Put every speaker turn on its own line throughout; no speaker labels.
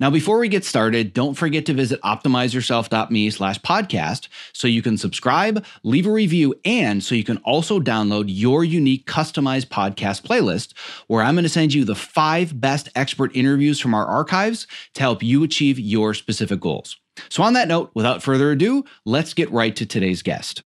Now, before we get started, don't forget to visit optimizeyourself.me slash podcast so you can subscribe, leave a review, and so you can also download your unique customized podcast playlist where I'm going to send you the five best expert interviews from our archives to help you achieve your specific goals. So, on that note, without further ado, let's get right to today's guest.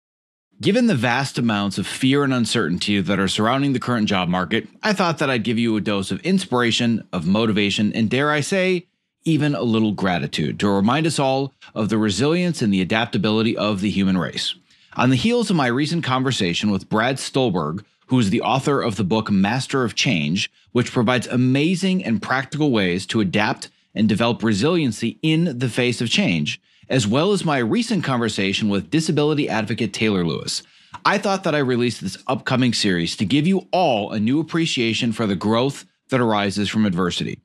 Given the vast amounts of fear and uncertainty that are surrounding the current job market, I thought that I'd give you a dose of inspiration, of motivation, and dare I say, even a little gratitude to remind us all of the resilience and the adaptability of the human race. On the heels of my recent conversation with Brad Stulberg, who is the author of the book Master of Change, which provides amazing and practical ways to adapt and develop resiliency in the face of change, as well as my recent conversation with disability advocate Taylor Lewis. I thought that I released this upcoming series to give you all a new appreciation for the growth that arises from adversity.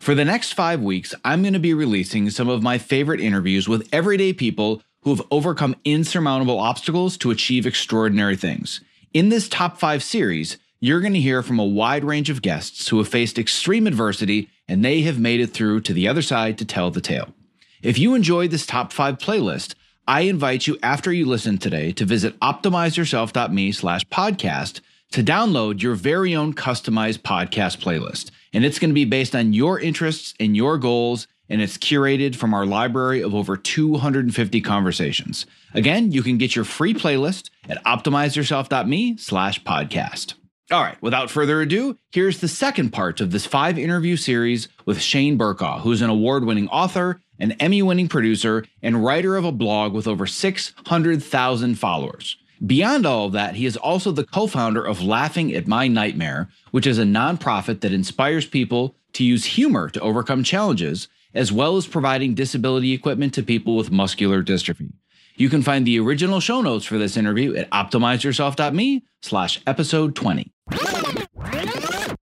For the next five weeks, I'm going to be releasing some of my favorite interviews with everyday people who have overcome insurmountable obstacles to achieve extraordinary things. In this top five series, you're going to hear from a wide range of guests who have faced extreme adversity and they have made it through to the other side to tell the tale. If you enjoyed this top five playlist, I invite you after you listen today to visit optimizeyourself.me slash podcast to download your very own customized podcast playlist and it's going to be based on your interests and your goals and it's curated from our library of over 250 conversations. Again, you can get your free playlist at optimizeyourself.me slash podcast. All right, without further ado, here's the second part of this five interview series with Shane Burcaw, who's an award winning author, an Emmy winning producer, and writer of a blog with over 600,000 followers. Beyond all of that, he is also the co founder of Laughing at My Nightmare, which is a nonprofit that inspires people to use humor to overcome challenges, as well as providing disability equipment to people with muscular dystrophy. You can find the original show notes for this interview at optimizeyourself.me slash episode 20.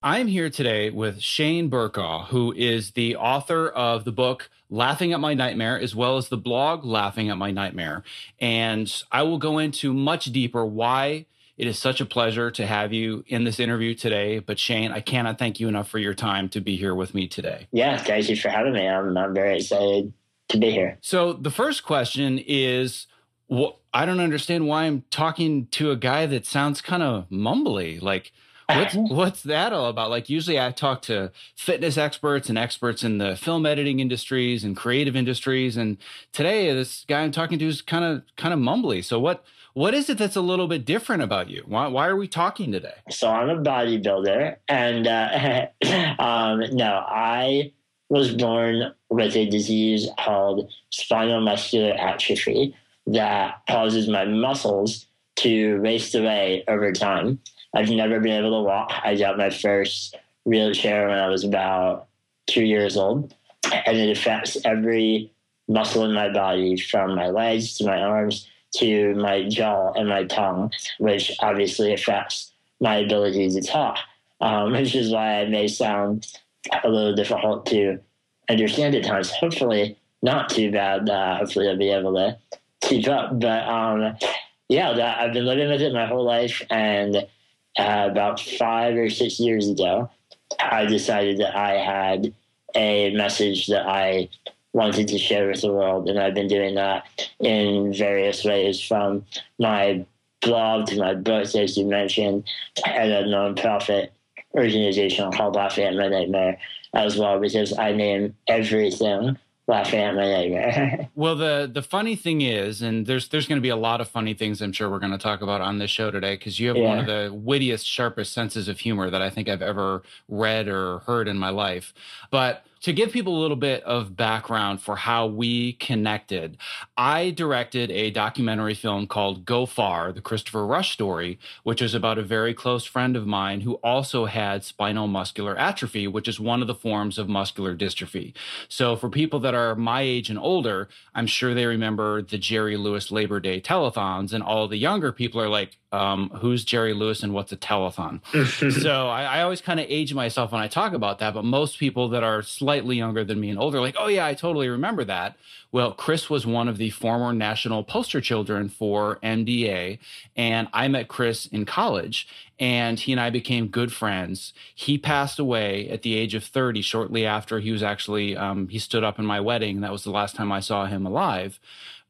I'm here today with Shane Burcaw, who is the author of the book Laughing at My Nightmare, as well as the blog Laughing at My Nightmare. And I will go into much deeper why it is such a pleasure to have you in this interview today. But Shane, I cannot thank you enough for your time to be here with me today.
Yeah, thank you for having me. I'm, I'm very excited to be here.
So the first question is, well, I don't understand why I'm talking to a guy that sounds kind of mumbly. Like, what's what's that all about? Like usually I talk to fitness experts and experts in the film editing industries and creative industries and today this guy I'm talking to is kind of kind of mumbly. So what what is it that's a little bit different about you? Why why are we talking today?
So I'm a bodybuilder and uh, um, no, I was born with a disease called spinal muscular atrophy that causes my muscles to waste away over time. I've never been able to walk. I got my first wheelchair when I was about two years old, and it affects every muscle in my body from my legs to my arms to my jaw and my tongue, which obviously affects my ability to talk, um, which is why I may sound a little difficult to understand at times. Hopefully, not too bad. Uh, hopefully, I'll be able to keep up. But um, yeah, I've been living with it my whole life, and uh, about five or six years ago, I decided that I had a message that I wanted to share with the world, and I've been doing that in various ways, from my blog to my books, as you mentioned, and a nonprofit organization called Laughing at My Nightmare as well, because I name everything My
well, the the funny thing is, and there's there's going to be a lot of funny things I'm sure we're going to talk about on this show today because you have yeah. one of the wittiest, sharpest senses of humor that I think I've ever read or heard in my life. But to give people a little bit of background for how we connected, I directed a documentary film called Go Far, the Christopher Rush story, which is about a very close friend of mine who also had spinal muscular atrophy, which is one of the forms of muscular dystrophy. So for people that are my age and older, I'm sure they remember the Jerry Lewis Labor Day telethons, and all the younger people are like, um, who's Jerry Lewis and what's a telethon. so I, I always kind of age myself when I talk about that, but most people that are slightly younger than me and older, like, oh yeah, I totally remember that. Well, Chris was one of the former national poster children for MDA, and I met Chris in college, and he and I became good friends. He passed away at the age of 30, shortly after he was actually um, he stood up in my wedding. That was the last time I saw him alive.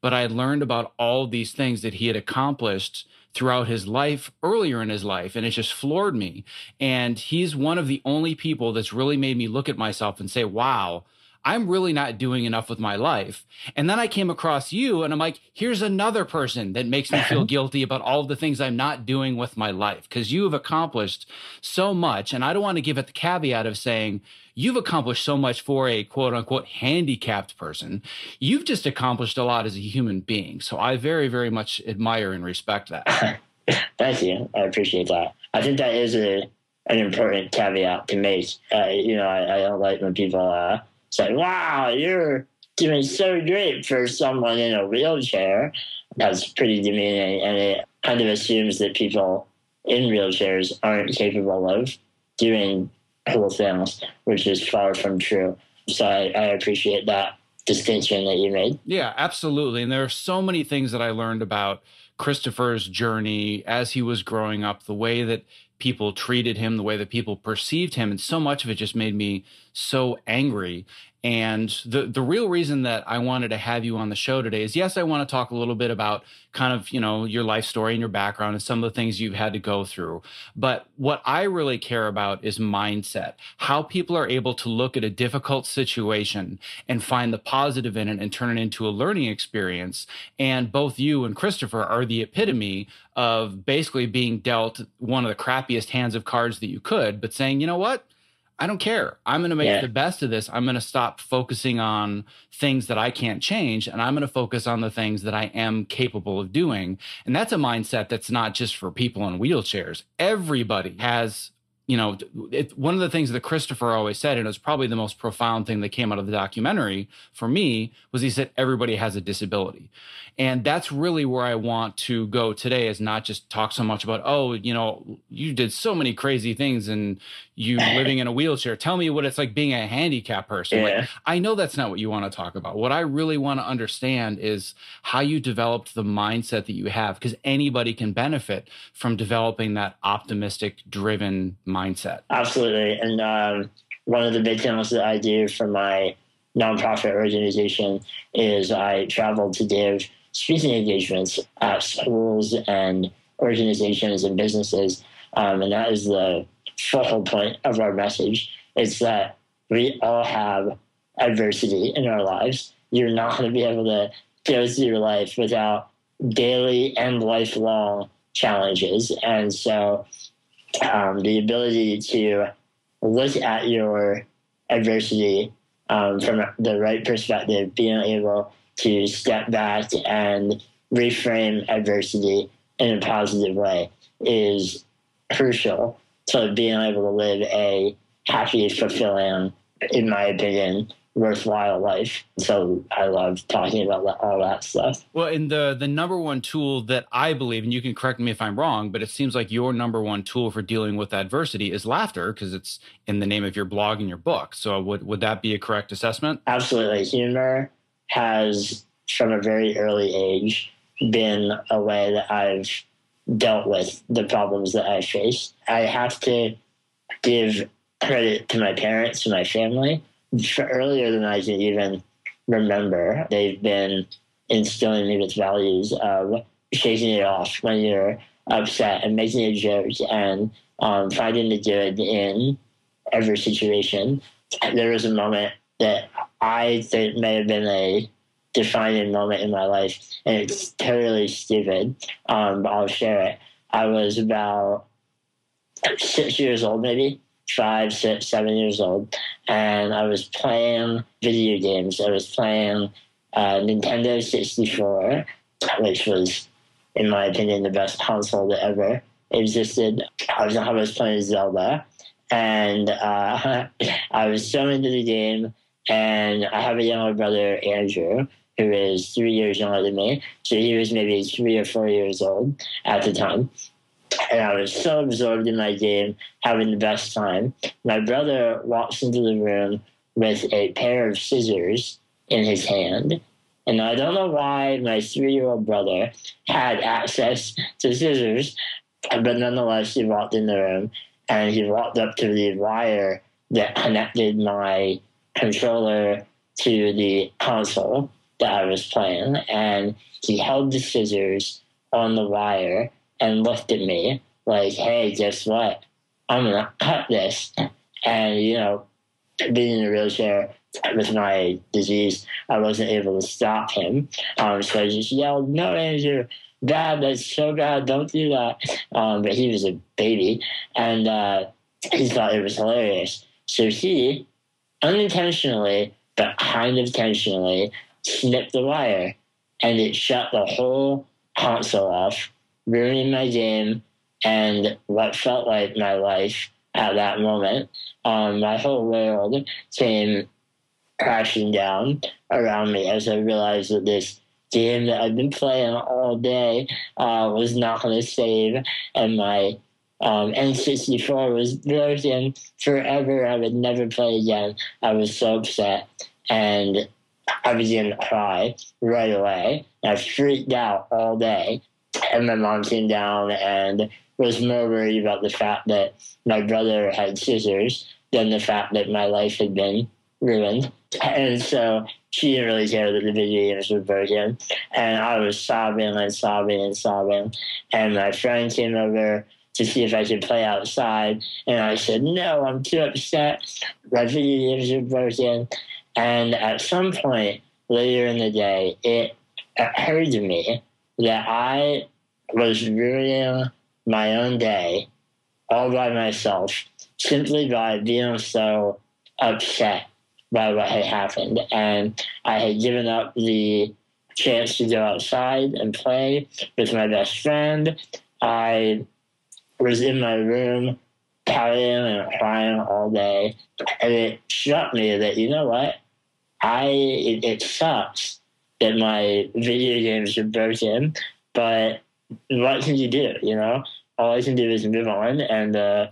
But I learned about all these things that he had accomplished throughout his life earlier in his life and it just floored me and he's one of the only people that's really made me look at myself and say wow I'm really not doing enough with my life. And then I came across you and I'm like, here's another person that makes me feel guilty about all the things I'm not doing with my life because you have accomplished so much. And I don't want to give it the caveat of saying, you've accomplished so much for a quote unquote handicapped person. You've just accomplished a lot as a human being. So I very, very much admire and respect that.
Thank you. I appreciate that. I think that is a an important caveat to make. Uh, you know, I, I, don't like when people uh, say, wow, you're doing so great for someone in a wheelchair. That's pretty demeaning. And it kind of assumes that people in wheelchairs aren't capable of doing cool things, which is far from true. So I, I appreciate that distinction that you made.
Yeah, absolutely. And there are so many things that I learned about Christopher's journey as he was growing up, the way that people treated him, the way that people perceived him. And so much of it just made me so angry. And the the real reason that I wanted to have you on the show today is yes, I want to talk a little bit about kind of, you know, your life story and your background and some of the things you've had to go through. But what I really care about is mindset. How people are able to look at a difficult situation and find the positive in it and turn it into a learning experience. And both you and Christopher are the epitome of basically being dealt one of the crappiest hands of cards that you could, but saying, you know what? I don't care. I'm going to make yeah. the best of this. I'm going to stop focusing on things that I can't change and I'm going to focus on the things that I am capable of doing. And that's a mindset that's not just for people in wheelchairs. Everybody has you know, it, one of the things that Christopher always said, and it was probably the most profound thing that came out of the documentary for me, was he said everybody has a disability. And that's really where I want to go today is not just talk so much about, oh, you know, you did so many crazy things and you living in a wheelchair. Tell me what it's like being a handicapped person. Yeah. Like, I know that's not what you want to talk about. What I really want to understand is how you developed the mindset that you have, because anybody can benefit from developing that optimistic, driven mindset.
Absolutely. And um, one of the big things that I do for my nonprofit organization is I travel to give speaking engagements at schools and organizations and businesses. Um, and that is the focal point of our message. is that we all have adversity in our lives. You're not going to be able to go through your life without daily and lifelong challenges. And so um, the ability to look at your adversity um, from the right perspective, being able to step back and reframe adversity in a positive way is crucial to being able to live a happy, fulfilling, in my opinion, worthwhile life. So I love talking about all that stuff.
Well, and the the number one tool that I believe, and you can correct me if I'm wrong, but it seems like your number one tool for dealing with adversity is laughter because it's in the name of your blog and your book. So would would that be a correct assessment?
Absolutely. Humor has, from a very early age, been a way that I've dealt with the problems that I faced. I have to give credit to my parents and my family. For earlier than I even remember, they've been instilling me with values of shaking it off when you're upset and making a joke and um, finding the good in every situation. There was a moment that I think may have been a defining moment in my life, and it's totally stupid, um, I'll share it. I was about six years old, maybe five, six, seven years old, and I was playing video games. I was playing uh, Nintendo 64, which was, in my opinion, the best console that ever existed. I was, I was playing Zelda, and uh, I was so into the game. And I have a younger brother, Andrew, who is three years younger than me. So he was maybe three or four years old at the time. And I was so absorbed in my game, having the best time. My brother walks into the room with a pair of scissors in his hand. And I don't know why my three year old brother had access to scissors, but nonetheless, he walked in the room and he walked up to the wire that connected my controller to the console that I was playing, and he held the scissors on the wire and looked at me like, "Hey, guess what? I'm gonna cut this." And you know, being in a wheelchair with my disease, I wasn't able to stop him. Um, so I just yelled, "No, Andrew!" Bad, that's so bad, don't do that. Um, but he was a baby, and uh, he thought it was hilarious. So he unintentionally, but kind of intentionally, snipped the wire and it shut the whole console off, ruining my game and what felt like my life at that moment. Um, my whole world came crashing down around me as I realized that this game that I've been playing all day uh, was not going to save, and my um, N64 was broken forever. I would never play again. I was so upset. And I began to cry right away. I freaked out all day. And my mom came down and was more worried about the fact that my brother had scissors than the fact that my life had been ruined. And so she didn't really care that the video games were broken. And I was sobbing and sobbing and sobbing. And my friend came over to see if I could play outside. And I said, No, I'm too upset. My video games are broken. And at some point later in the day, it occurred to me that I was ruining my own day all by myself simply by being so upset by what had happened. And I had given up the chance to go outside and play with my best friend. I was in my room pouting and crying all day. And it struck me that, you know what? I it, it sucks that my video games are broken, but what can you do? You know, all I can do is move on, and uh,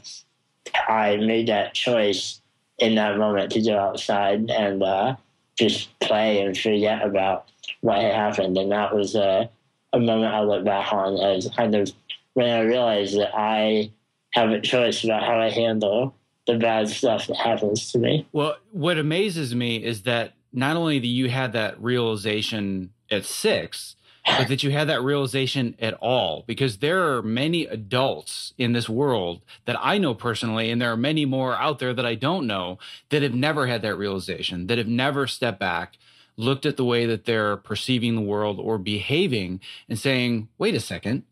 I made that choice in that moment to go outside and uh, just play and forget about what had happened, and that was uh, a moment I look back on as kind of when I realized that I have a choice about how I handle the bad stuff that happens to me.
Well, what amazes me is that not only that you had that realization at six, but that you had that realization at all because there are many adults in this world that I know personally, and there are many more out there that I don't know that have never had that realization, that have never stepped back, looked at the way that they're perceiving the world or behaving and saying, wait a second,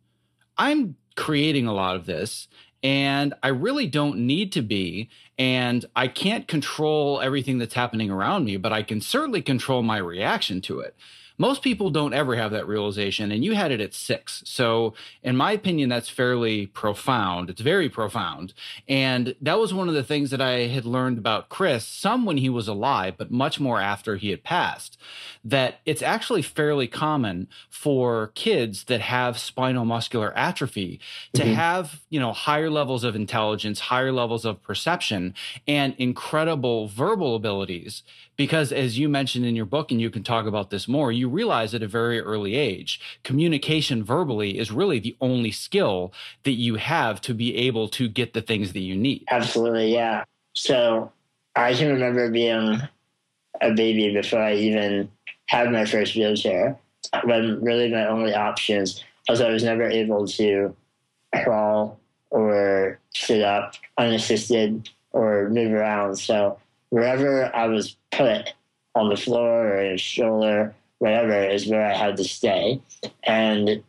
I'm creating a lot of this and I really don't need to be. And I can't control everything that's happening around me, but I can certainly control my reaction to it. Most people don't ever have that realization, and you had it at six. So, in my opinion, that's fairly profound. It's very profound. And that was one of the things that I had learned about Chris, some when he was alive, but much more after he had passed, that it's actually fairly common for kids that have spinal muscular atrophy to mm-hmm. have, you know, higher levels of intelligence, higher levels of perception and incredible verbal abilities. Because as you mentioned in your book, and you can talk about this more, you realize at a very early age, communication verbally is really the only skill that you have to be able to get the things that you need.
Absolutely, yeah. So I can remember being a baby before I even had my first wheelchair. When really my only options was I was never able to crawl or sit up unassisted or move around. So wherever I was put on the floor or a stroller, whatever, is where I had to stay. And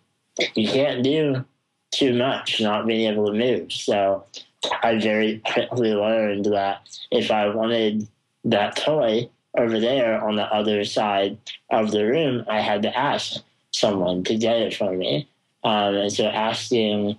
you can't do too much not being able to move. So I very quickly learned that if I wanted that toy over there on the other side of the room, I had to ask someone to get it for me. Um, and so asking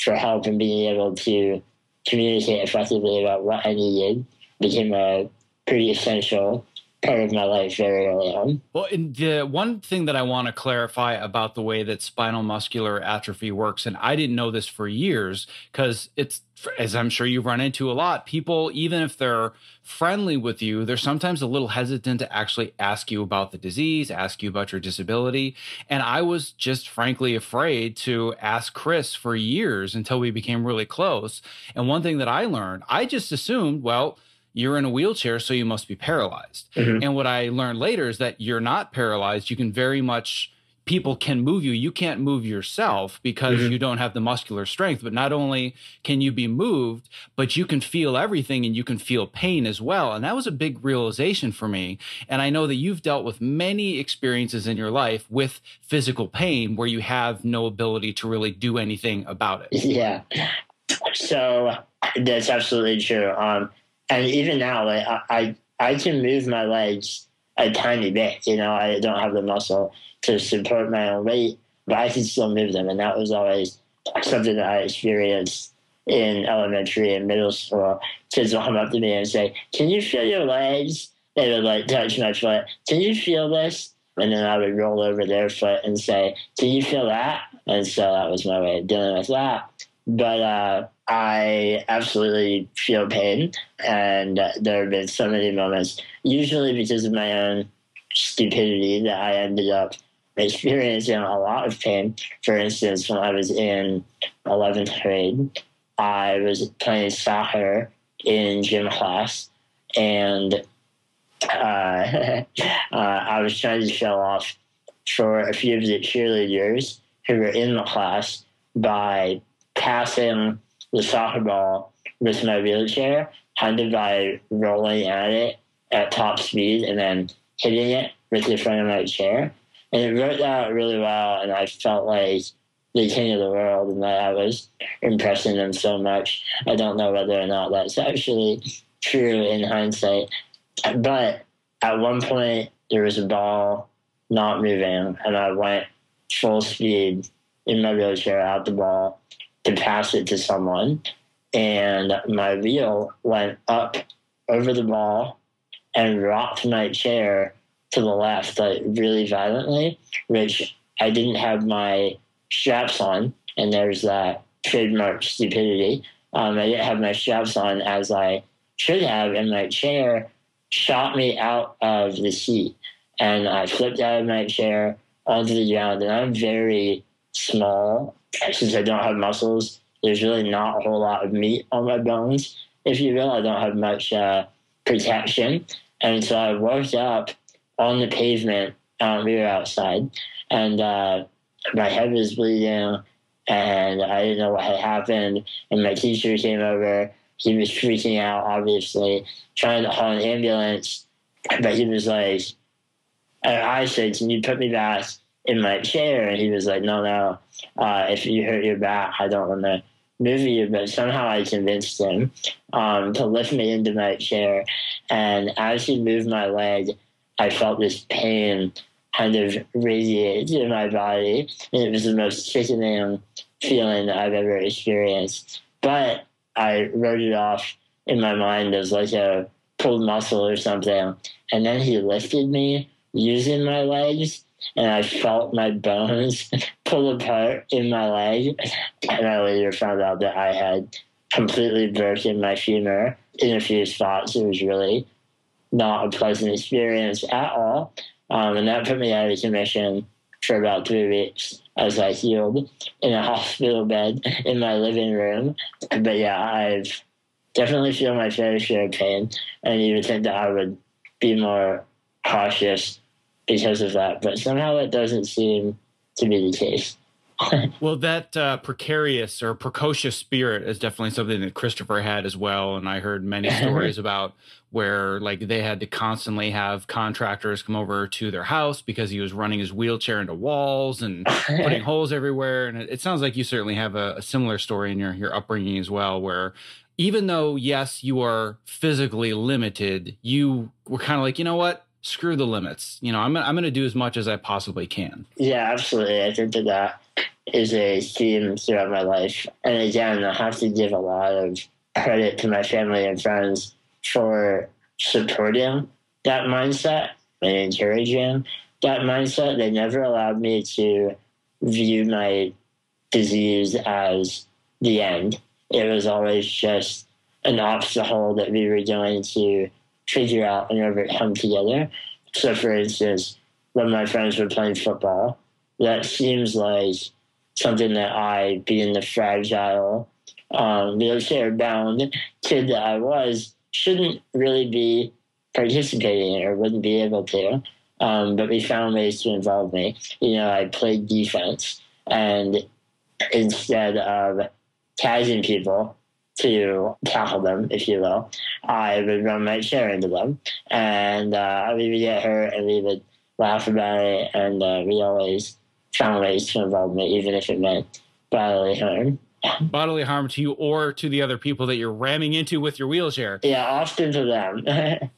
for help and being able to communicate effectively about what I needed became a pretty essential part of my life very early on.
Well, the one thing that I want to clarify about the way that spinal muscular atrophy works, and I didn't know this for years because it's, as I'm sure you've run into a lot, people, even if they're friendly with you, they're sometimes a little hesitant to actually ask you about the disease, ask you about your disability. And I was just frankly afraid to ask Chris for years until we became really close. And one thing that I learned, I just assumed, well, you're in a wheelchair, so you must be paralyzed. Mm-hmm. And what I learned later is that you're not paralyzed. You can very much, people can move you. You can't move yourself because mm-hmm. you don't have the muscular strength. But not only can you be moved, but you can feel everything and you can feel pain as well. And that was a big realization for me. And I know that you've dealt with many experiences in your life with physical pain where you have no ability to really do anything about it.
Yeah. So that's absolutely true. Um, and even now, like I, I, can move my legs a tiny bit. You know, I don't have the muscle to support my own weight, but I can still move them, and that was always something that I experienced in elementary and middle school. Kids will come up to me and say, "Can you feel your legs?" They would like touch my foot. Can you feel this? And then I would roll over their foot and say, "Can you feel that?" And so that was my way of dealing with that. But uh, I absolutely feel pain, and there have been so many moments, usually because of my own stupidity, that I ended up experiencing a lot of pain. For instance, when I was in 11th grade, I was playing soccer in gym class, and uh, uh, I was trying to show off for a few of the cheerleaders who were in the class by passing the soccer ball with my wheelchair, kind of by rolling at it at top speed and then hitting it with the front of my chair. And it worked out really well, and I felt like the king of the world, and that I was impressing them so much. I don't know whether or not that's actually true in hindsight. But at one point, there was a ball not moving, and I went full speed in my wheelchair out the ball to pass it to someone. And my wheel went up over the ball and rocked my chair to the left, like really violently, which I didn't have my straps on. And there's that trademark stupidity. Um, I didn't have my straps on as I should have, and my chair shot me out of the seat. And I flipped out of my chair onto the ground. And I'm very small since I don't have muscles, there's really not a whole lot of meat on my bones. If you will, I don't have much uh, protection. And so I woke up on the pavement. Um, we were outside, and uh, my head was bleeding, and I didn't know what had happened. And my teacher came over. He was freaking out, obviously, trying to call an ambulance. But he was like, I said, Can you put me back in my chair? And he was like, No, no uh, if you hurt your back, I don't want to move you. But somehow I convinced him um, to lift me into my chair. And as he moved my leg, I felt this pain kind of radiate through my body. And it was the most sickening feeling I've ever experienced. But I wrote it off in my mind as like a pulled muscle or something. And then he lifted me using my legs and I felt my bones pull apart in my leg. And I later found out that I had completely broken my femur in a few spots, it was really not a pleasant experience at all. Um, and that put me out of commission for about three weeks as I healed in a hospital bed in my living room. But yeah, I've definitely feel my fair share of pain, and you would think that I would be more cautious because of that. But somehow it doesn't seem to be the case.
well, that uh, precarious or precocious spirit is definitely something that Christopher had as well. And I heard many stories about where like they had to constantly have contractors come over to their house because he was running his wheelchair into walls and putting holes everywhere. And it, it, sounds like you certainly have a, a similar story in your your upbringing as well, where even though yes, you are physically limited, you were kind of like, you know what? Screw the limits. You know, I'm I'm going to do as much as I possibly can.
Yeah, absolutely. I think that that is a theme throughout my life. And again, I have to give a lot of credit to my family and friends for supporting that mindset and encouraging that mindset. They never allowed me to view my disease as the end. It was always just an obstacle that we were going to figure out and overcome together. So, for instance, when my friends were playing football, that seems like something that I, being the fragile, um, wheelchair bound kid that I was, shouldn't really be participating or wouldn't be able to. Um, but we found ways to involve me. You know, I played defense, and instead of tagging people to tackle them, if you will, I would run my chair into them, and uh, we would get hurt, and we would laugh about it, and uh, we always found ways to involve me, even if it meant bodily harm.
bodily harm to you or to the other people that you're ramming into with your wheelchair.
Yeah, often to them.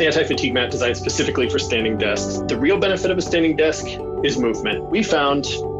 anti fatigue mat designed specifically for standing desks. The real benefit of a standing desk is movement. We found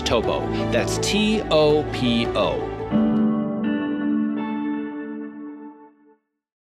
topo. That's T-O-P-O.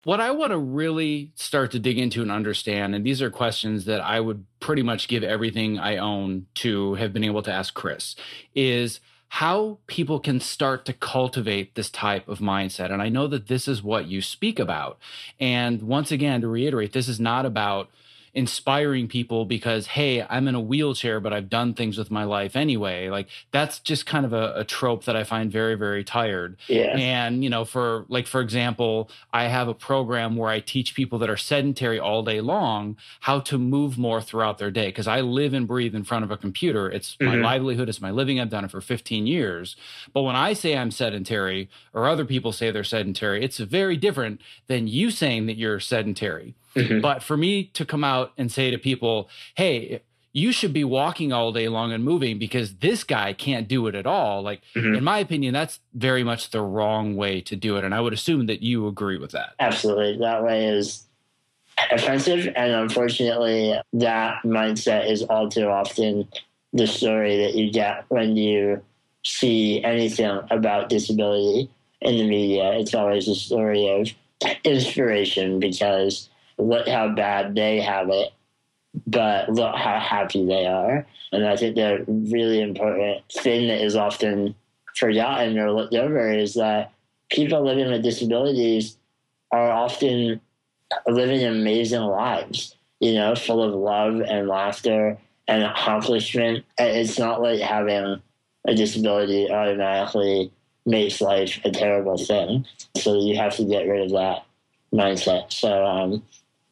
What I want to really start to dig into and understand, and these are questions that I would pretty much give everything I own to have been able to ask Chris, is how people can start to cultivate this type of mindset. And I know that this is what you speak about. And once again, to reiterate, this is not about inspiring people because hey i'm in a wheelchair but i've done things with my life anyway. Like that's just kind of a, a, trope that i find very very tired.
Yeah.
and you know for like for example i have a program where i teach people that are sedentary all day long how to move more throughout their day because i live and breathe in front of a computer. It's mm-hmm. my livelihood. It's my living. I've done it for 15 years. But when i say i'm sedentary or other people say they're sedentary it's very different than you saying that you're sedentary Mm-hmm. But for me to come out and say to people, hey, you should be walking all day long and moving because this guy can't do it at all. Like, mm-hmm. in my opinion, that's very much the wrong way to do it. And I would assume that you agree with that.
Absolutely. That way is offensive. And unfortunately, that mindset is all too often the story that you get when you see anything about disability in the media. It's always a story of inspiration because look how bad they have it but look how happy they are. And I think the really important thing that is often forgotten or looked over is that people living with disabilities are often living amazing lives, you know, full of love and laughter and accomplishment. It's not like having a disability automatically makes life a terrible thing. So you have to get rid of that mindset. So um,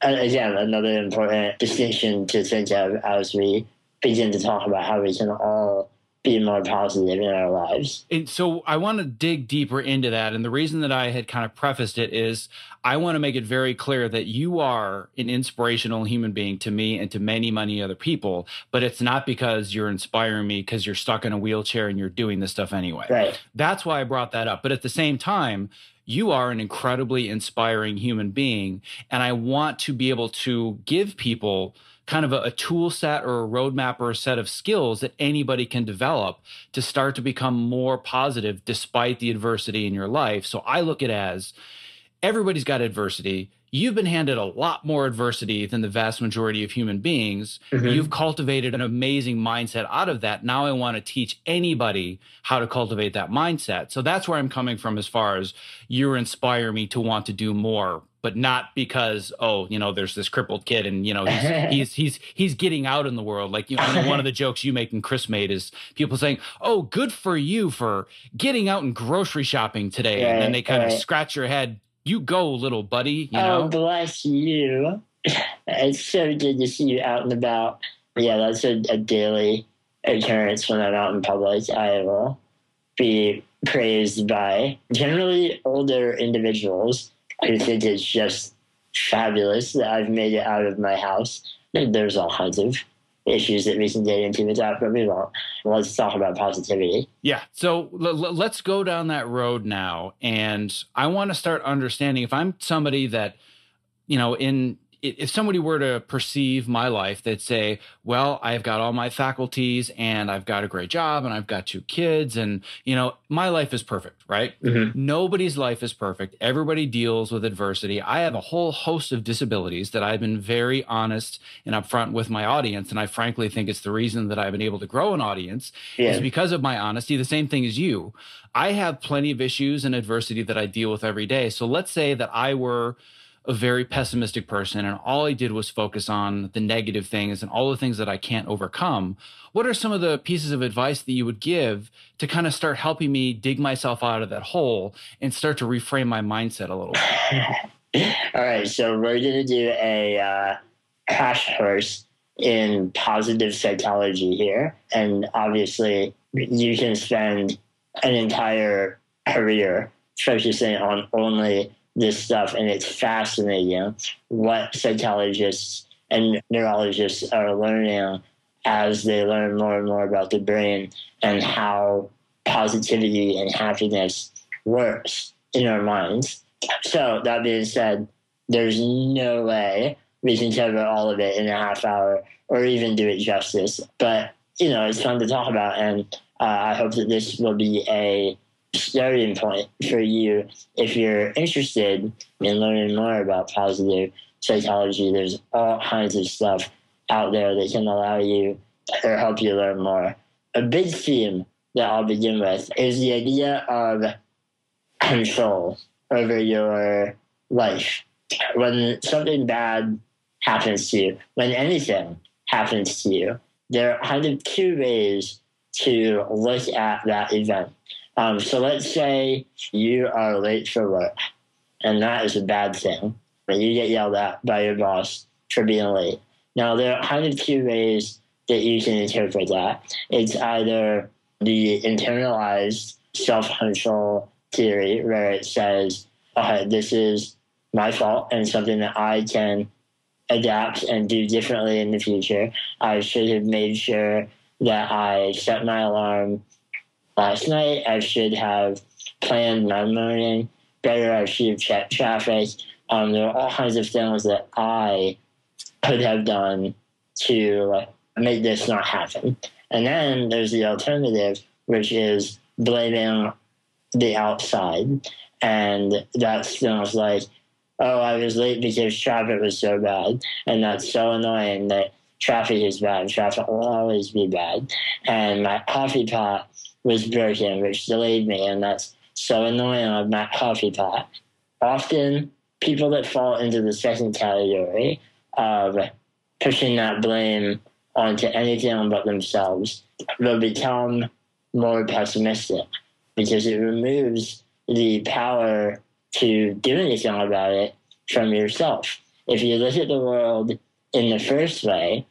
Uh, uh, again, another important distinction to think of as we begin to talk about how we can all be more positive in our lives.
And so I want to dig deeper into that. And the reason that I had kind of prefaced it is I want to make it very clear that you are an inspirational human being to me and to many, many other people. But it's not because you're inspiring me because you're stuck in a wheelchair and you're doing this stuff anyway.
Right.
That's why I brought that up. But at the same time, you are an incredibly inspiring human being. And I want to be able to give people kind of a, a, tool set or a roadmap or a set of skills that anybody can develop to start to become more positive despite the adversity in your life. So I look at it as everybody's got adversity you've been handed a lot more adversity than the vast majority of human beings. Mm-hmm. You've cultivated an amazing mindset out of that. Now I want to teach anybody how to cultivate that mindset. So that's where I'm coming from as far as you inspire me to want to do more, but not because, oh, you know, there's this crippled kid and, you know, he's, he's, he's, he's getting out in the world. Like, you know, one of the jokes you make and Chris made is people saying, oh, good for you for getting out and grocery shopping today. Right, and then they kind right. of scratch your head you go, little buddy. You oh, know?
Oh, bless you. it's so good to see you out and about. Yeah, that's a, a daily occurrence when I'm out in public. I will be praised by generally older individuals who think it's just fabulous that I've made it out of my house. There's all kinds of issues that recent with that, but we won't. Let's talk about positivity.
Yeah. So l- l- let's go down that road now. And I want to start understanding if I'm somebody that, you know, in if somebody were to perceive my life, they'd say, well, I've got all my faculties and I've got a great job and I've got two kids and, you know, my life is perfect, right? Mm-hmm. Nobody's life is perfect. Everybody deals with adversity. I have a whole host of disabilities that I've been very honest and upfront with my audience. And I frankly think it's the reason that I've been able to grow an audience yeah. is because of my honesty. The same thing as you. I have plenty of issues and adversity that I deal with every day. So let's say that I were, a very pessimistic person and all I did was focus on the negative things and all the things that I can't overcome, what are some of the pieces of advice that you would give to kind of start helping me dig myself out of that hole and start to reframe my mindset a little
bit? all right. So we're going to do a uh, crash course in positive psychology here. And obviously, you can spend an entire career focusing on only this stuff, and it's fascinating what psychologists and neurologists are learning as they learn more and more about the brain and how positivity and happiness works in our minds. So, that being said, there's no way we can cover all of it in a half hour or even do it justice. But, you know, it's fun to talk about, and uh, I hope that this will be a starting point for you if you're interested in learning more about positive psychology. There's all kinds of stuff out there that can allow you or help you learn more. A big theme that I'll begin with is the idea of control over your life. When something bad happens to you, when anything happens to you, there are kind of two ways to look at that event. Um, so let's say you are late for work, and that is a bad thing. But you get yelled at by your boss for being late. Now, there are kind of two ways that you can interpret that. It's either the internalized self control theory, where it says, okay, this is my fault and something that I can adapt and do differently in the future. I should have made sure that I set my alarm last night. I should have planned my morning better. I should have checked traffic. Um, there are all kinds of things that I could have done to make this not happen. And then there's the alternative, which is blaming the outside. And that's things like, oh, I was late because traffic was so bad. And that's so annoying that traffic is bad. Traffic will always be bad. And my coffee pot was broken, which delayed me. And that's so annoying on my coffee pot. Often, people that fall into the second category of pushing that blame onto anything but themselves will become more pessimistic because it removes the power to do anything about it from yourself. If you look at the world in the first way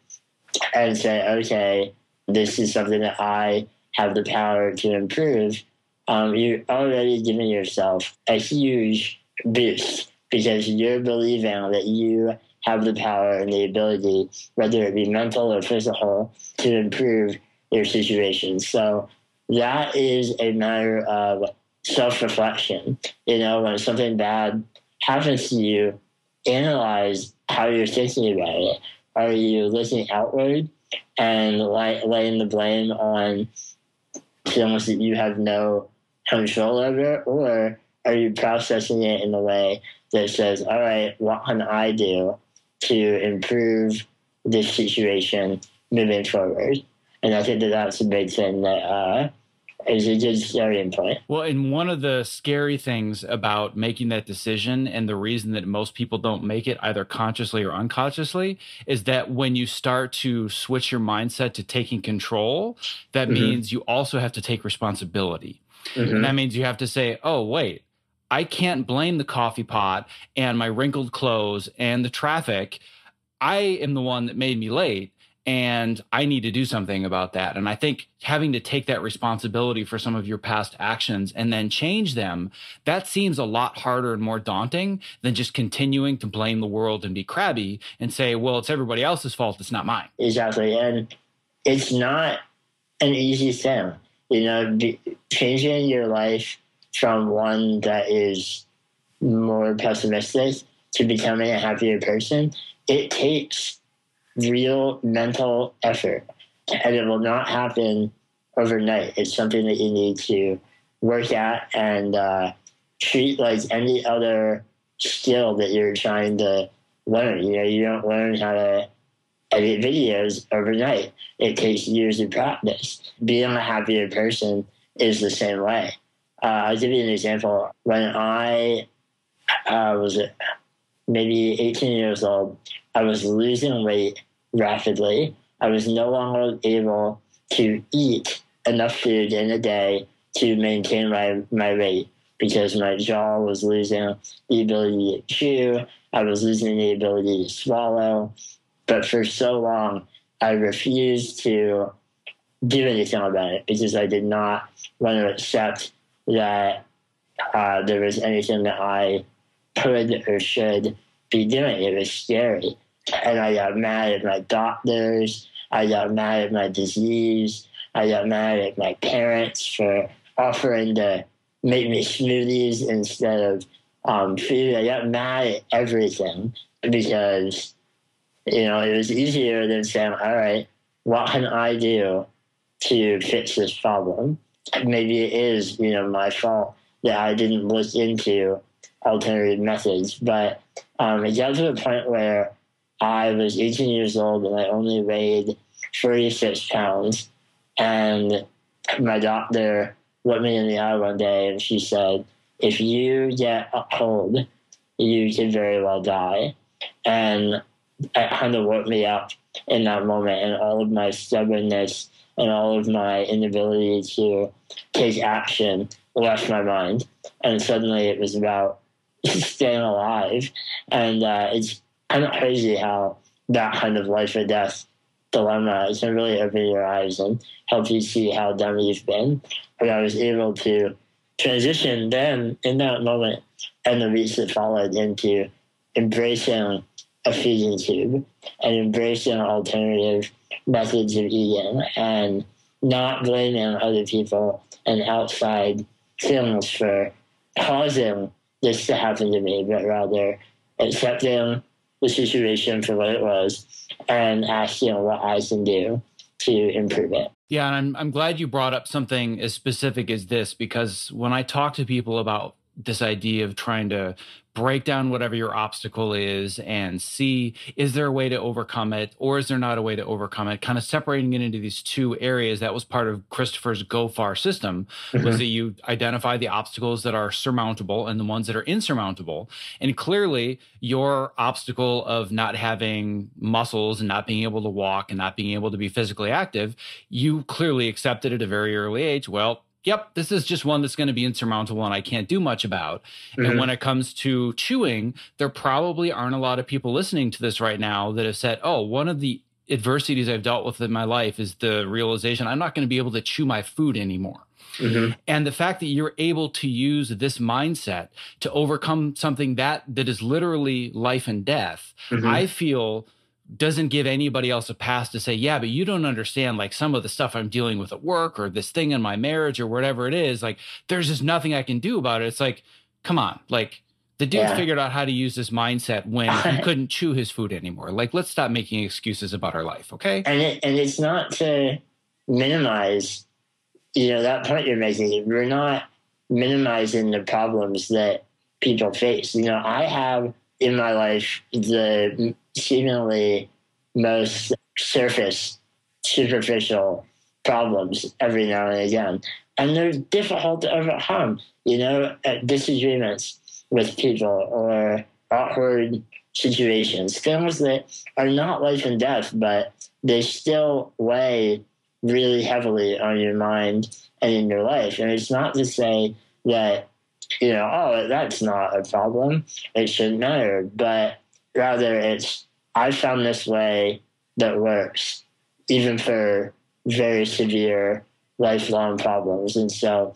and say, okay, this is something that I have the power to improve, um, you're already giving yourself a huge boost because you're believing that you have the power and the ability, whether it be mental or physical, to improve your situation. So that is a matter of self reflection. You know, when something bad happens to you, analyze how you're thinking about it. Are you looking outward and lay, laying the blame on things that you have no control over, or are you processing it in a way that says, all right, what can I do to improve this situation moving forward? And I think that that's a big thing that uh, is a good starting point.
Well, and one of the scary things about making that decision, and the reason that most people don't make it either consciously or unconsciously, is that when you start to switch your mindset to taking control, that mm-hmm. means you also have to take responsibility. Mm-hmm. And that means you have to say, oh, wait, I can't blame the coffee pot and my wrinkled clothes and the traffic. I am the one that made me late and I need to do something about that. And I think having to take that responsibility for some of your past actions and then change them, that seems a lot harder and more daunting than just continuing to blame the world and be crabby and say, well, it's everybody else's fault, it's not mine.
Exactly. And it's not an easy thing. You know, changing your life from one that is more pessimistic to becoming a happier person, it takes real mental effort and it will not happen overnight. It's something that you need to work at and uh, treat like any other skill that you're trying to learn. You know, you don't learn how to edit videos overnight. It takes years of practice. Being a happier person is the same way. Uh, I'll give you an example. When I uh, was maybe 18 years old, I was losing weight rapidly. I was no longer able to eat enough food in a day to maintain my, my weight because my jaw was losing the ability to chew. I was losing the ability to swallow. But for so long, I refused to do anything about it because I did not want to accept that uh, there was anything that I could or should be doing. It was scary. And I got mad at my doctors. I got mad at my disease. I got mad at my parents for offering to make me smoothies instead of um, food. I got mad at everything because, you know, it was easier than saying, all right, what can I do to fix this problem? Maybe it is, you know, my fault that I didn't look into alternative methods. But um, it got to a point where I was 18 years old and I only weighed 36 pounds. And my doctor looked me in the eye one day and she said, If you get a cold, you could very well die. And it kind of woke me up in that moment, and all of my stubbornness and all of my inability to take action left my mind. And suddenly it was about staying alive. And uh, it's kind of crazy how that kind of life or death dilemma is. can really open your eyes and help you see how dumb you've been. But I was able to transition then in that moment and the weeks that followed into embracing a feeding tube and embracing alternative methods of eating and not blaming other people and outside things for causing this to happen to me, but rather accepting the situation for what it was and ask, you know, what I can do to improve it.
Yeah, and I'm I'm glad you brought up something as specific as this because when I talk to people about this idea of trying to break down whatever your obstacle is and see is there a way to overcome it or is there not a way to overcome it? Kind of separating it into these two areas that was part of christopher's go far system mm-hmm. was that you identify the obstacles that are surmountable and the ones that are insurmountable. And clearly your obstacle of not having muscles and not being able to walk and not being able to be physically active you clearly accepted at a very early age. Well yep, this is just one that's going to be insurmountable and I can't do much about. Mm-hmm. And when it comes to chewing, there probably aren't a lot of people listening to this right now that have said, oh, one of the adversities I've dealt with in my life is the realization I'm not going to be able to chew my food anymore. Mm-hmm. And the fact that you're able to use this mindset to overcome something that that is literally life and death, mm-hmm. I feel doesn't give anybody else a pass to say, yeah, but you don't understand like some of the stuff I'm dealing with at work or this thing in my marriage or whatever it is. Like, there's just nothing I can do about it. It's like, come on, like the dude yeah. figured out how to use this mindset when he couldn't chew his food anymore. Like, let's stop making excuses about our life, okay?
And it, and it's not to minimize, you know, that point you're making. We're not minimizing the problems that people face. You know, I have in my life the seemingly most surface, superficial problems every now and again. And they're difficult to overcome, you know, disagreements with people or awkward situations, things that are not life and death, but they still weigh really heavily on your mind and in your life. And it's not to say that, you know, oh, that's not a problem. It shouldn't matter. But rather, it's I found this way that works, even for very severe lifelong problems. And so,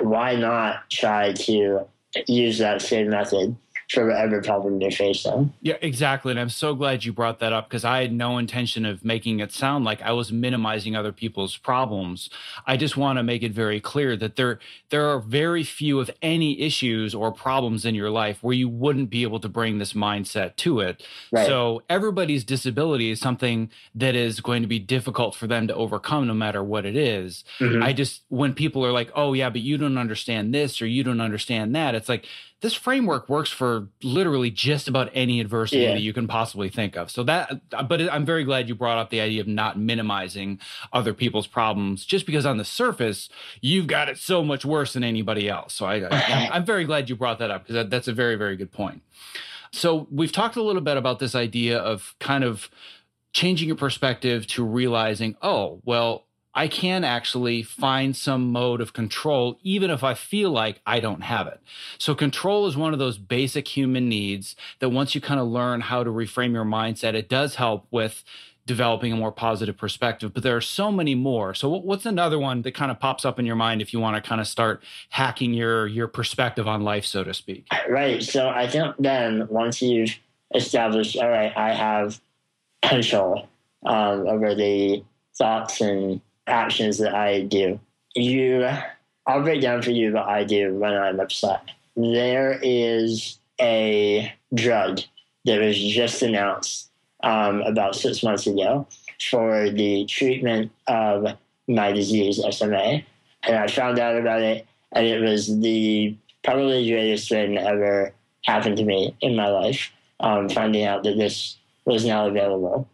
why not try to use that same method for whatever problem you're facing.
Yeah, exactly. And I'm so glad you brought that up because I had no intention of making it sound like I was minimizing other people's problems. I just want to make it very clear that there there are very few of any issues or problems in your life where you wouldn't be able to bring this mindset to it. Right. So everybody's disability is something that is going to be difficult for them to overcome no matter what it is. Mm-hmm. I just when people are like, "Oh yeah, but you don't understand this or you don't understand that." It's like this framework works for literally just about any adversity yeah. that you can possibly think of. So that, but I'm very glad you brought up the idea of not minimizing other people's problems, just because on the surface you've got it so much worse than anybody else. So I, I am very glad you brought that up because that, that's a very very good point. So we've talked a little bit about this idea of kind of changing your perspective to realizing, oh, well, I can actually find some mode of control, even if I feel like I don't have it. So, control is one of those basic human needs that once you kind of learn how to reframe your mindset, it does help with developing a more positive perspective. But there are so many more. So, what's another one that kind of pops up in your mind if you want to kind of start hacking your your perspective on life, so to speak?
Right. So, I think then once you've established, all right, I have control um, over the thoughts and actions that I do. You, I'll break down for you what I do when I'm upset. There is a drug that was just announced um, about six months ago for the treatment of my disease, SMA. And I found out about it, and it was the probably greatest thing ever happened to me in my life, um, finding out that this was now available.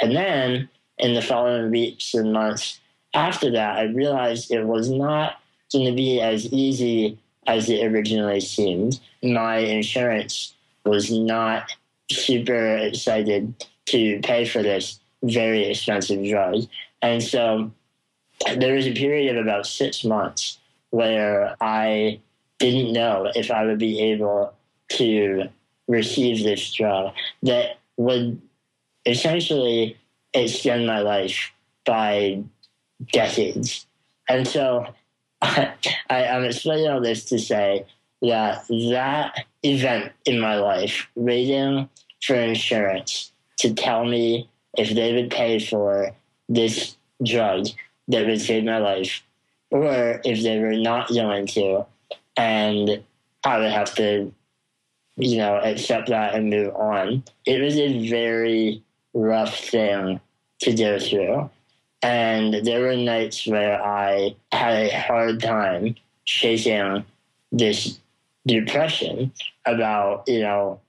And then in the following weeks and months after that, I realized it was not going to be as easy as it originally seemed. My insurance was not super excited to pay for this very expensive drug. And so there was a period of about six months where I didn't know if I would be able to receive this drug that would essentially extend my life by decades. And so I, I'm explaining all this to say that that event in my life, waiting for insurance to tell me if they would pay for this drug that would save my life, or if they were not going to, and I would have to, you know, accept that and move on. It was a very rough thing to go through. And there were nights where I had a hard time shaking this depression about, you know,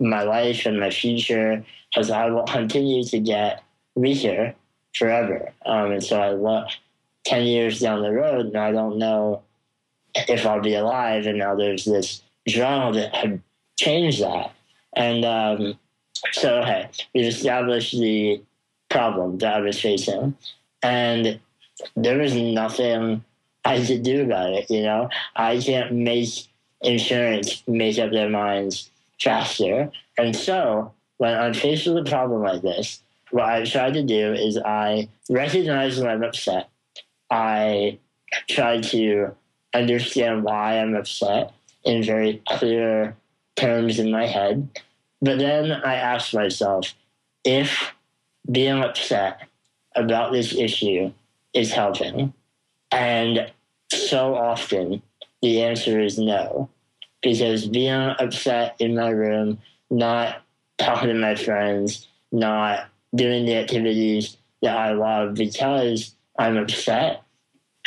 my life and my future, because I will continue to get weaker forever. Um, and so I look 10 years down the road and I don't know if I'll be alive. And now there's this drug that had changed that. And um, so, okay, we've established the problem that I was facing. And there was nothing I could do about it, you know? I can't make insurance make up their minds faster. And so, when I'm faced with a problem like this, what I try to do is I recognize when I'm upset. I try to understand why I'm upset in very clear terms in my head. But then I ask myself if being upset about this issue is helping. And so often the answer is no, because being upset in my room, not talking to my friends, not doing the activities that I love because I'm upset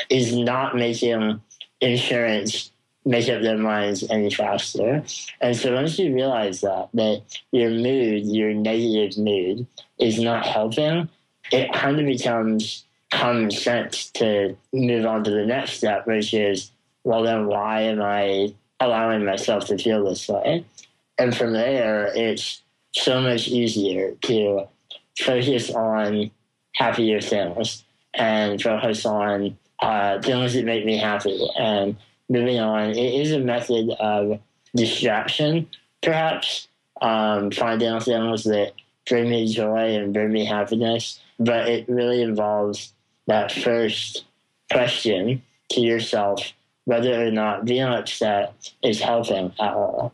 is not making insurance make up their minds any faster. And so once you realize that, that your mood, your negative mood, is not helping, it kind of becomes common sense to move on to the next step, which is, well, then why am I allowing myself to feel this way? And from there, it's so much easier to focus on happier things and focus on uh, things that make me happy. And moving on, it is a method of distraction, perhaps, um, finding things that bring me joy and bring me happiness. But it really involves that first question to yourself whether or not being upset is helping at all.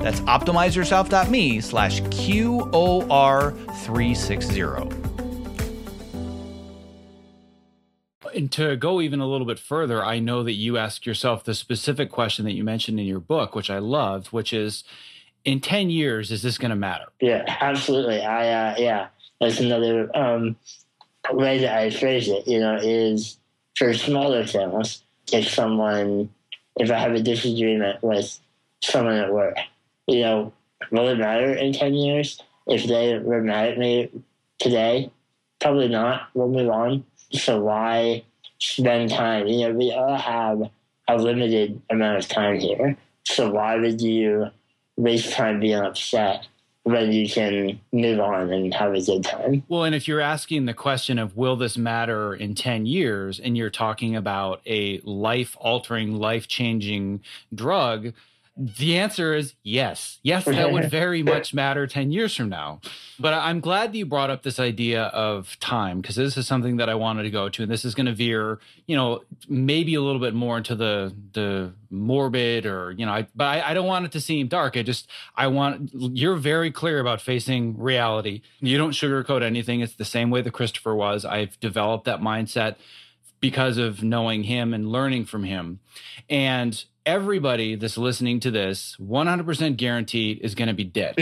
That's optimizeyourself.me slash QOR 360. And to go even a little bit further, I know that you ask yourself the specific question that you mentioned in your book, which I loved, which is in 10 years, is this going to matter?
Yeah, absolutely. I, uh, yeah, that's another um, way that I phrase it, you know, is for smaller things, if someone, if I have a disagreement with someone at work, you know, will it matter in 10 years? If they were mad at me today, probably not. We'll move on. So why spend time? You know, we all have a limited amount of time here. So why would you waste time being upset when you can move on and have a good time?
Well, and if you're asking the question of will this matter in 10 years and you're talking about a life altering, life changing drug, The answer is yes. Yes, that would very much matter 10 years from now. But I'm glad that you brought up this idea of time because this is something that I wanted to go to. And this is going to veer, you know, maybe a little bit more into the the morbid or, you know, I, but I, I don't want it to seem dark. I just, I want, you're very clear about facing reality. You don't sugarcoat anything. It's the same way that Christopher was. I've developed that mindset because of knowing him and learning from him. And everybody that's listening to this 100% guaranteed is going to be dead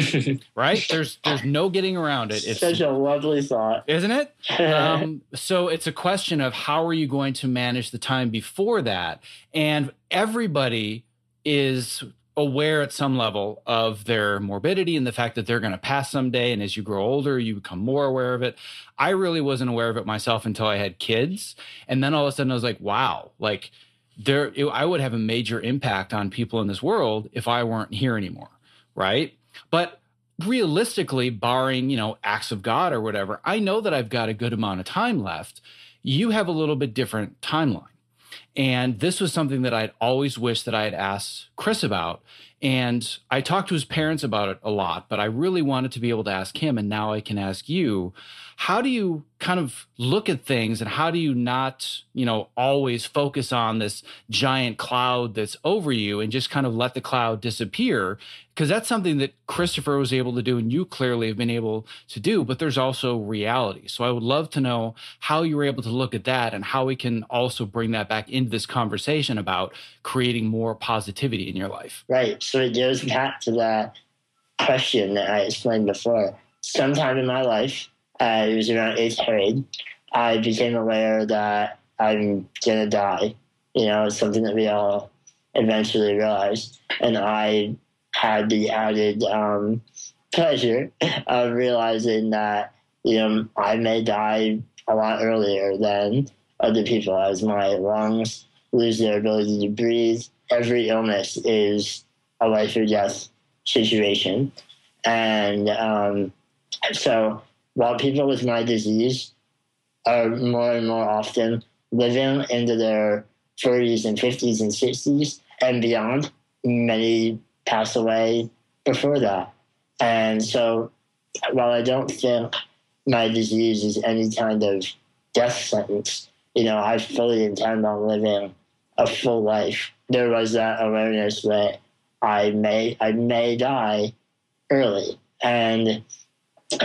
right there's there's no getting around it
it's such a lovely thought
isn't it um, so it's a question of how are you going to manage the time before that and everybody is aware at some level of their morbidity and the fact that they're going to pass someday. And as you grow older, you become more aware of it. I really wasn't aware of it myself until I had kids. And then all of a sudden I was like, wow, like there, it, I would have a major impact on people in this world if I weren't here anymore. Right. But realistically, barring, you know, acts of God or whatever, I know that I've got a good amount of time left. You have a little bit different timeline. And this was something that I'd always wished that I had asked Chris about. And I talked to his parents about it a lot, but I really wanted to be able to ask him. And now I can ask you how do you kind of look at things and how do you not, you know, always focus on this giant cloud that's over you and just kind of let the cloud disappear? Because that's something that Christopher was able to do and you clearly have been able to do, but there's also reality. So I would love to know how you were able to look at that and how we can also bring that back into this conversation about creating more positivity in your life.
Right. So it goes back to that question that I explained before. Sometime in my life, uh, it was around eighth grade, I became aware that I'm gonna die. You know, it's something that we all eventually realized, and I had the added um, pleasure of realizing that you know I may die a lot earlier than other people as my lungs lose their ability to breathe. Every illness is a life or death situation, and um, so while people with my disease are more and more often living into their 30s and 50s and 60s and beyond, many pass away before that. And so while I don't think my disease is any kind of death sentence, you know, I fully intend on living a full life. There was that awareness that I may I may die early. And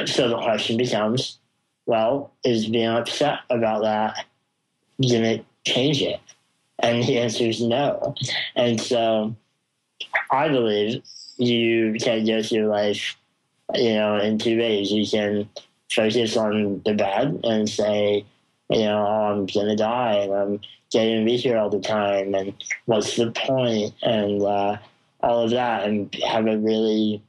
so the question becomes, well, is being upset about that to change it? And the answer is no. And so I believe you can go through life, you know, in two ways. You can focus on the bad and say, you know, oh, I'm going to die and I'm getting weaker all the time and what's the point and uh, all of that and have a really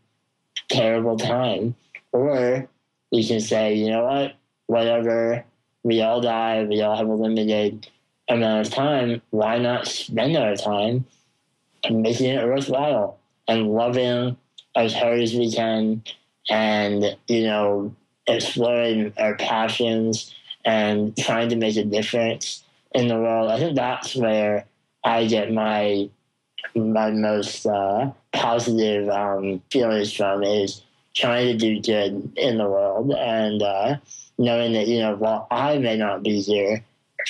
terrible time. Or we can say, you know what, whatever, we all die, we all have a limited amount of time. Why not spend our time making it worthwhile and loving as hard as we can and, you know, exploring our passions and trying to make a difference in the world. I think that's where I get my my most uh, positive um, feelings from is trying to do good in the world and uh, knowing that, you know, while I may not be here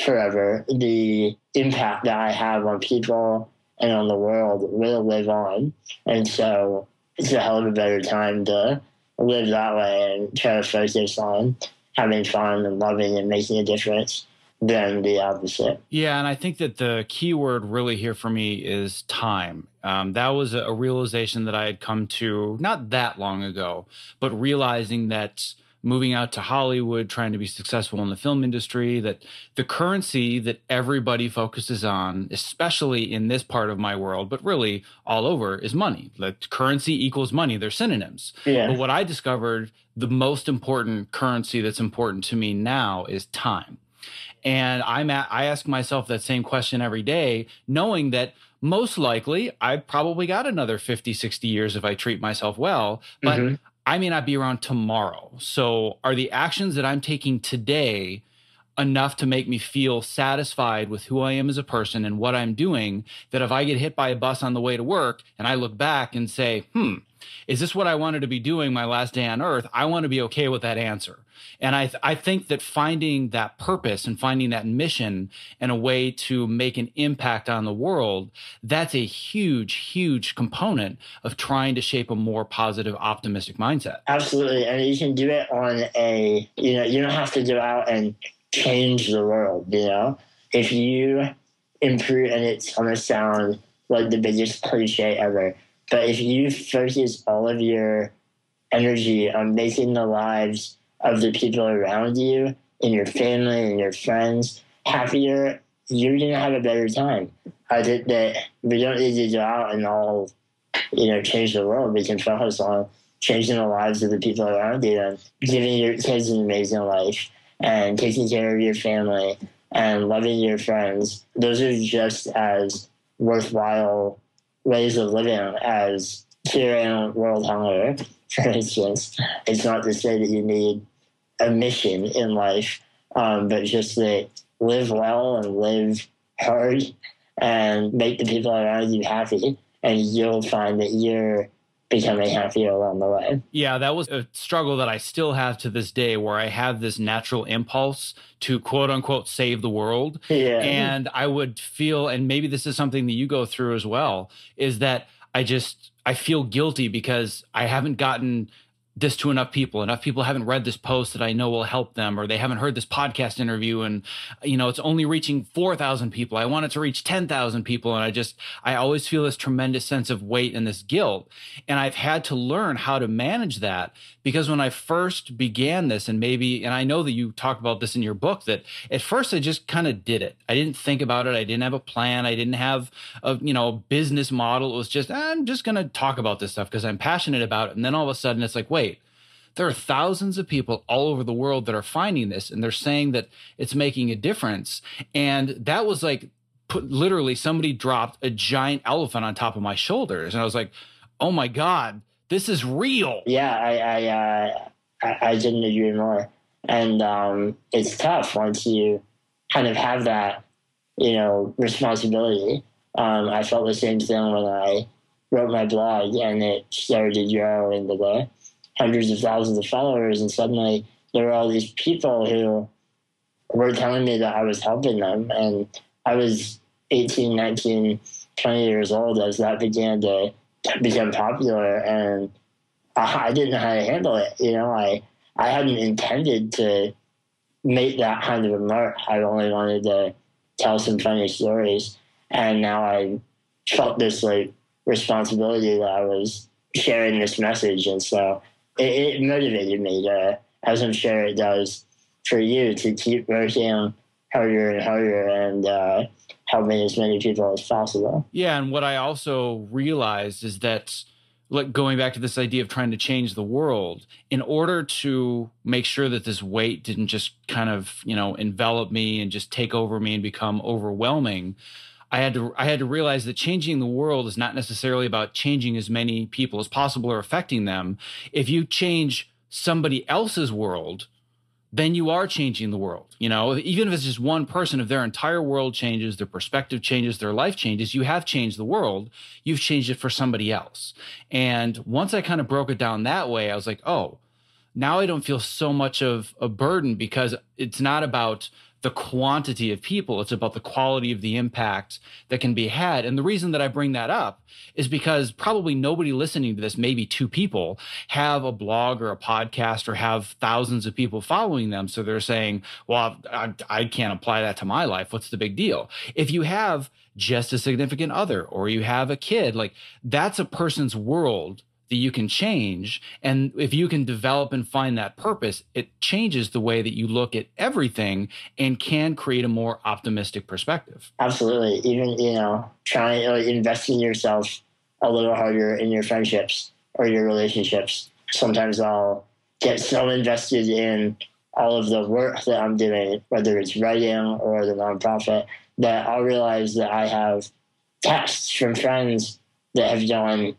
forever, the impact that I have on people and on the world will live on. And so it's a hell of a better time to live that way and try to focus on having fun and loving and making a difference than the opposite.
Yeah, and I think that the key word really here for me is time. Um, that was a realization that I had come to not that long ago, but realizing that moving out to Hollywood, trying to be successful in the film industry, that the currency that everybody focuses on, especially in this part of my world, but really all over, is money. That currency equals money. They're synonyms. Yeah. But what I discovered, the most important currency that's important to me now is time. And I'm at, I ask myself that same question every day, knowing that most likely I probably got another 50, 60 years if I treat myself well, but mm-hmm. I may not be around tomorrow. So are the actions that I'm taking today enough to make me feel satisfied with who I am as a person and what I'm doing that if I get hit by a bus on the way to work and I look back and say, hmm, is this what I wanted to be doing my last day on earth? I want to be okay with that answer. And I, th- I think that finding that purpose and finding that mission and a way to make an impact on the world, that's a huge, huge component of trying to shape a more positive, optimistic mindset.
Absolutely. And you can do it on a, you know, you don't have to go out and change the world, you know? If you improve, and it's going to sound like the biggest cliche ever, but if you focus all of your energy on making the lives of the people around you and your family and your friends happier, you're going to have a better time. I think that we don't need to go out and all, you know, change the world. We can focus on changing the lives of the people around you and giving your kids an amazing life and taking care of your family and loving your friends. Those are just as worthwhile ways of living as curing world hunger, for instance. It's not to say that you need a mission in life, um, but just that live well and live hard and make the people around you happy, and you'll find that you're becoming happier along the way.
Yeah, that was a struggle that I still have to this day where I have this natural impulse to quote unquote save the world.
Yeah.
And I would feel, and maybe this is something that you go through as well, is that I just, I feel guilty because I haven't gotten this to enough people enough people haven't read this post that i know will help them or they haven't heard this podcast interview and you know it's only reaching 4000 people. I want it to reach 10000 people and i just i always feel this tremendous sense of weight and this guilt. And i've had to learn how to manage that because when i first began this and maybe and i know that you talk about this in your book that at first i just kind of did it. I didn't think about it. I didn't have a plan. I didn't have a you know business model. It was just i'm just going to talk about this stuff because i'm passionate about it. And then all of a sudden it's like wait there are thousands of people all over the world that are finding this and they're saying that it's making a difference. And that was like, put, literally, somebody dropped a giant elephant on top of my shoulders. And I was like, oh my God, this is real.
Yeah, I, I, uh, I, I didn't agree more. And um, it's tough once you kind of have that, you know, responsibility. Um, I felt the same thing when I wrote my blog and it started to grow into the hundreds of thousands of followers, and suddenly there were all these people who were telling me that I was helping them. And I was 18, 19, 20 years old as that began to become popular. And I, didn't know how to handle it. You know, I, I hadn't intended to make that kind of a mark. I only wanted to tell some funny stories. And now I felt this like responsibility that I was sharing this message. And so it, it motivated me to, as I'm sure it does for you, to keep working harder and harder and uh, helping as many people as possible.
Yeah, and what I also realized is that like going back to this idea of trying to change the world in order to make sure that this weight didn't just kind of you know envelop me and just take over me and become overwhelming I had to I had to realize that changing the world is not necessarily about changing as many people as possible or affecting them. If you change somebody else's world, then you are changing the world. You know, even if it's just one person, if their entire world changes, their perspective changes, their life changes, you have changed the world. You've changed it for somebody else. And once I kind of broke it down that way, I was like, oh, now I don't feel so much of a burden because it's not about the quantity of people. It's about the quality of the impact that can be had. And the reason that I bring that up is because probably nobody listening to this, maybe two people, have a blog or a podcast or have thousands of people following them. So they're saying, well, I, I can't apply that to my life. What's the big deal? If you have just a significant other or you have a kid, like that's a person's world that you can change. And if you can develop and find that purpose, it changes the way that you look at everything and can create a more optimistic perspective.
Absolutely. Even, you know, trying uh, to like, invest in yourself a little harder in your friendships or your relationships. Sometimes I'll get so invested in all of the work that I'm doing, whether it's writing or the nonprofit, that I'll realize that I have texts from friends that have done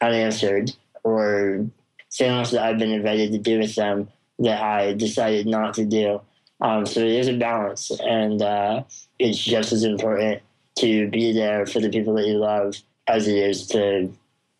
unanswered or things that I've been invited to do with them that I decided not to do Um, so it is a balance, and uh, it's just as important to be there for the people that you love as it is to,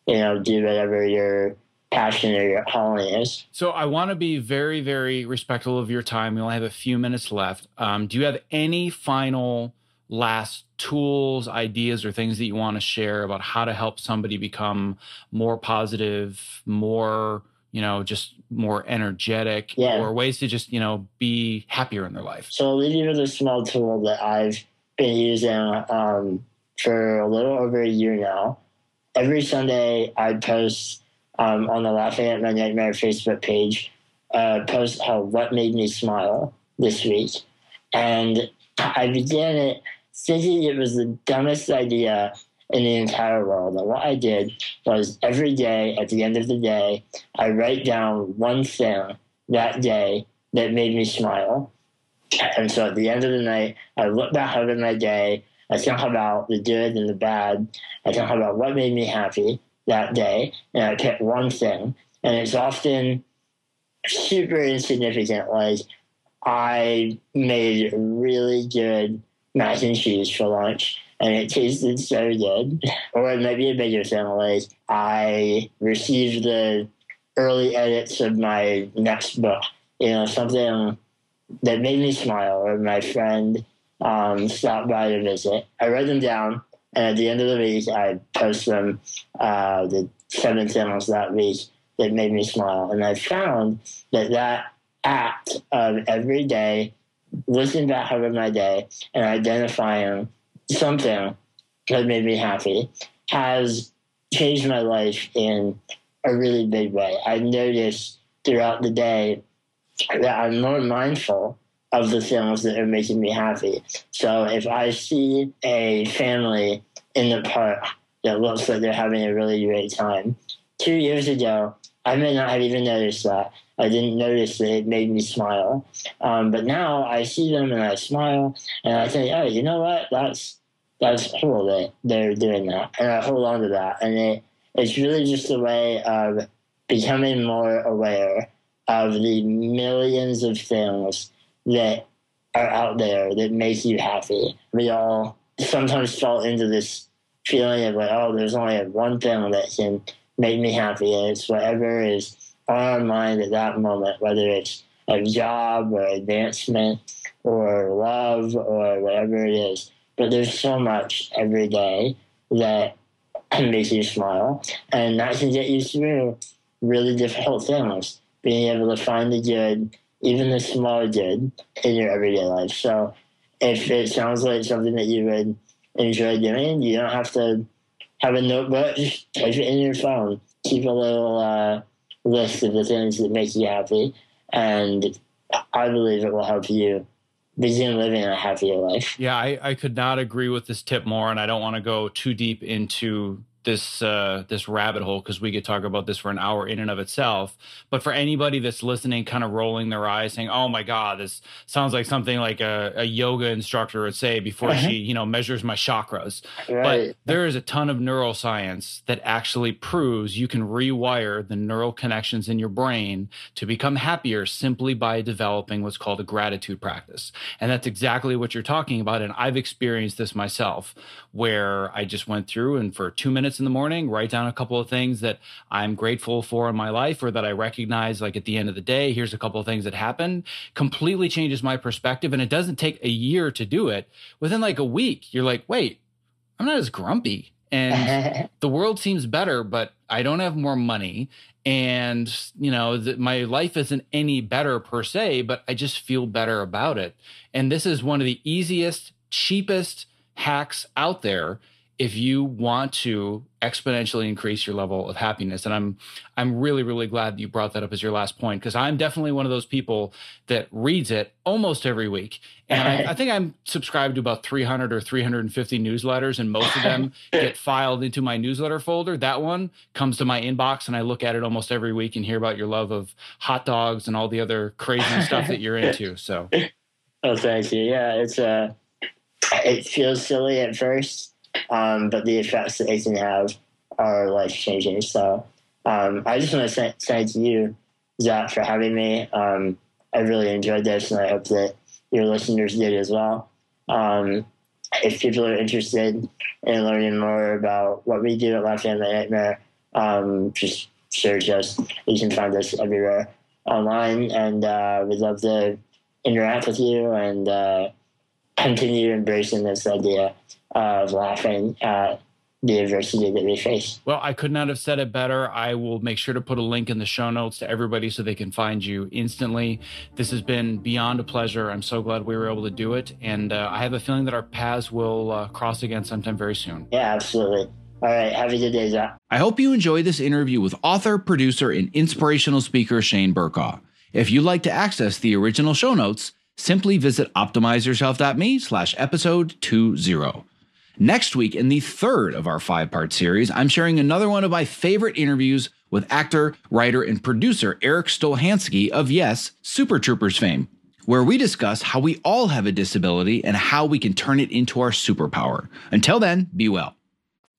you know, do whatever your passion or your calling is.
So I want to be very, very respectful of your time. We only have a few minutes left. Um, do you have any final last tools, ideas, or things that you want to share about how to help somebody become more positive, more you know, just more energetic
Yeah.
or ways to just, you know, be happier in their life?
So I'll leave you with a small tool that I've been using um, for a little over a year now. Every Sunday, I post um, on the Laughing at My Nightmare Facebook page, uh, post called "What Made Me Smile" this week, and I began it thinking it was the dumbest idea in the entire world. And what I did was every day, at the end of the day, I write down one thing that day that made me smile. And so at the end of the night, I look back over my day. I think about the good and the bad. I think about what made me happy that day. And I pick one thing. And it's often super insignificant. Like, I made really good mac and cheese for lunch. And it tasted so good. Or maybe a bigger. Like, I received the early edits of my next book. You know, something that made me smile, or my friend um, stopped by to visit. I write them down, and at the end of the week, I post them, uh, the seven things that week that made me smile. And I found that that act of every day, listening back over my day and identifying something that made me happy has changed my life in a really big way. I noticed throughout the day that I'm more mindful of the things that are making me happy. So if I see a family in the park that looks like they're having a really great time, two years ago, I may not have even noticed that. I didn't notice that it made me smile. Um, but now I see them and I smile and I think, oh, you know what? That's that's cool that they're doing that. And I hold on to that. And it, it's really just a way of becoming more aware of the millions of things that are out there that make you happy. We all sometimes fall into this feeling of like, oh, there's only one thing that can make me happy, and it's whatever is on our mind at that moment, whether it's a job or advancement or love or whatever it is. But there's so much every day that makes you smile, and that can get you through really difficult things. Being able to find the good, even the small good, in your everyday life. So, if it sounds like something that you would enjoy doing, you don't have to have a notebook. Type it in your phone. Keep a little uh, list of the things that make you happy, and I believe it will help you begin living a happier life.
Yeah, I, I could not agree with this tip more, and I don't want to go too deep into this uh, this rabbit hole because we could talk about this for an hour in and of itself. But for anybody that's listening, kind of rolling their eyes, saying, "Oh my God, this sounds like something like a, a yoga instructor would say before she, you know, measures my chakras."
Right.
But there is a ton of neuroscience that actually proves you can rewire the neural connections in your brain to become happier simply by developing what's called a gratitude practice. And that's exactly what you're talking about. And I've experienced this myself, where I just went through and for two minutes in the morning, write down a couple of things that I'm grateful for in my life or that I recognize, like at the end of the day, here's a couple of things that happened, completely changes my perspective. And it doesn't take a year to do it. Within like a week, you're like, wait, I'm not as grumpy. And the world seems better, but I don't have more money. And, you know, the, my life isn't any better per se, but I just feel better about it. And this is one of the easiest, cheapest hacks out there if you want to exponentially increase your level of happiness and i'm i'm really really glad that you brought that up as your last point because i'm definitely one of those people that reads it almost every week. And I, I think i'm subscribed to about 300 or 350 newsletters and most of them get filed into my newsletter folder. That one comes to my inbox and i look at it almost every week and hear about your love of hot dogs and all the other crazy stuff that you're into so.
Oh, thank you. Yeah, it's uh, it feels silly at first, um, but the effects that it can have are life changing. So um, I just want to say, thank you, Zach, for having me. Um, I really enjoyed this, and I hope that your listeners did as well. Um, if people are interested in learning more about what we do at Laughing at My Nightmare, um, just search us. You can find us everywhere online, and uh, we'd love to interact with you and uh, continue embracing this idea of laughing at the adversity that we face.
Well, I could not have said it better. I will make sure to put a link in the show notes to everybody so they can find you instantly. This has been beyond a pleasure. I'm so glad we were able to do it. And uh, I have a feeling that our paths will uh, cross again sometime very soon.
Yeah, absolutely. All right. Have a good day, Zach.
I hope you enjoyed this interview with author, producer, and inspirational speaker Shane Burcaw. If you'd like to access the original show notes, simply visit optimizeyourself.me slash episode 20. Next week, in the third of our five part series, I'm sharing another one of my favorite interviews with actor, writer, and producer Erik Stolhanske of Yes, Super Troopers fame, where we discuss how we all have a disability and how we can turn it into our superpower. Until then, be well.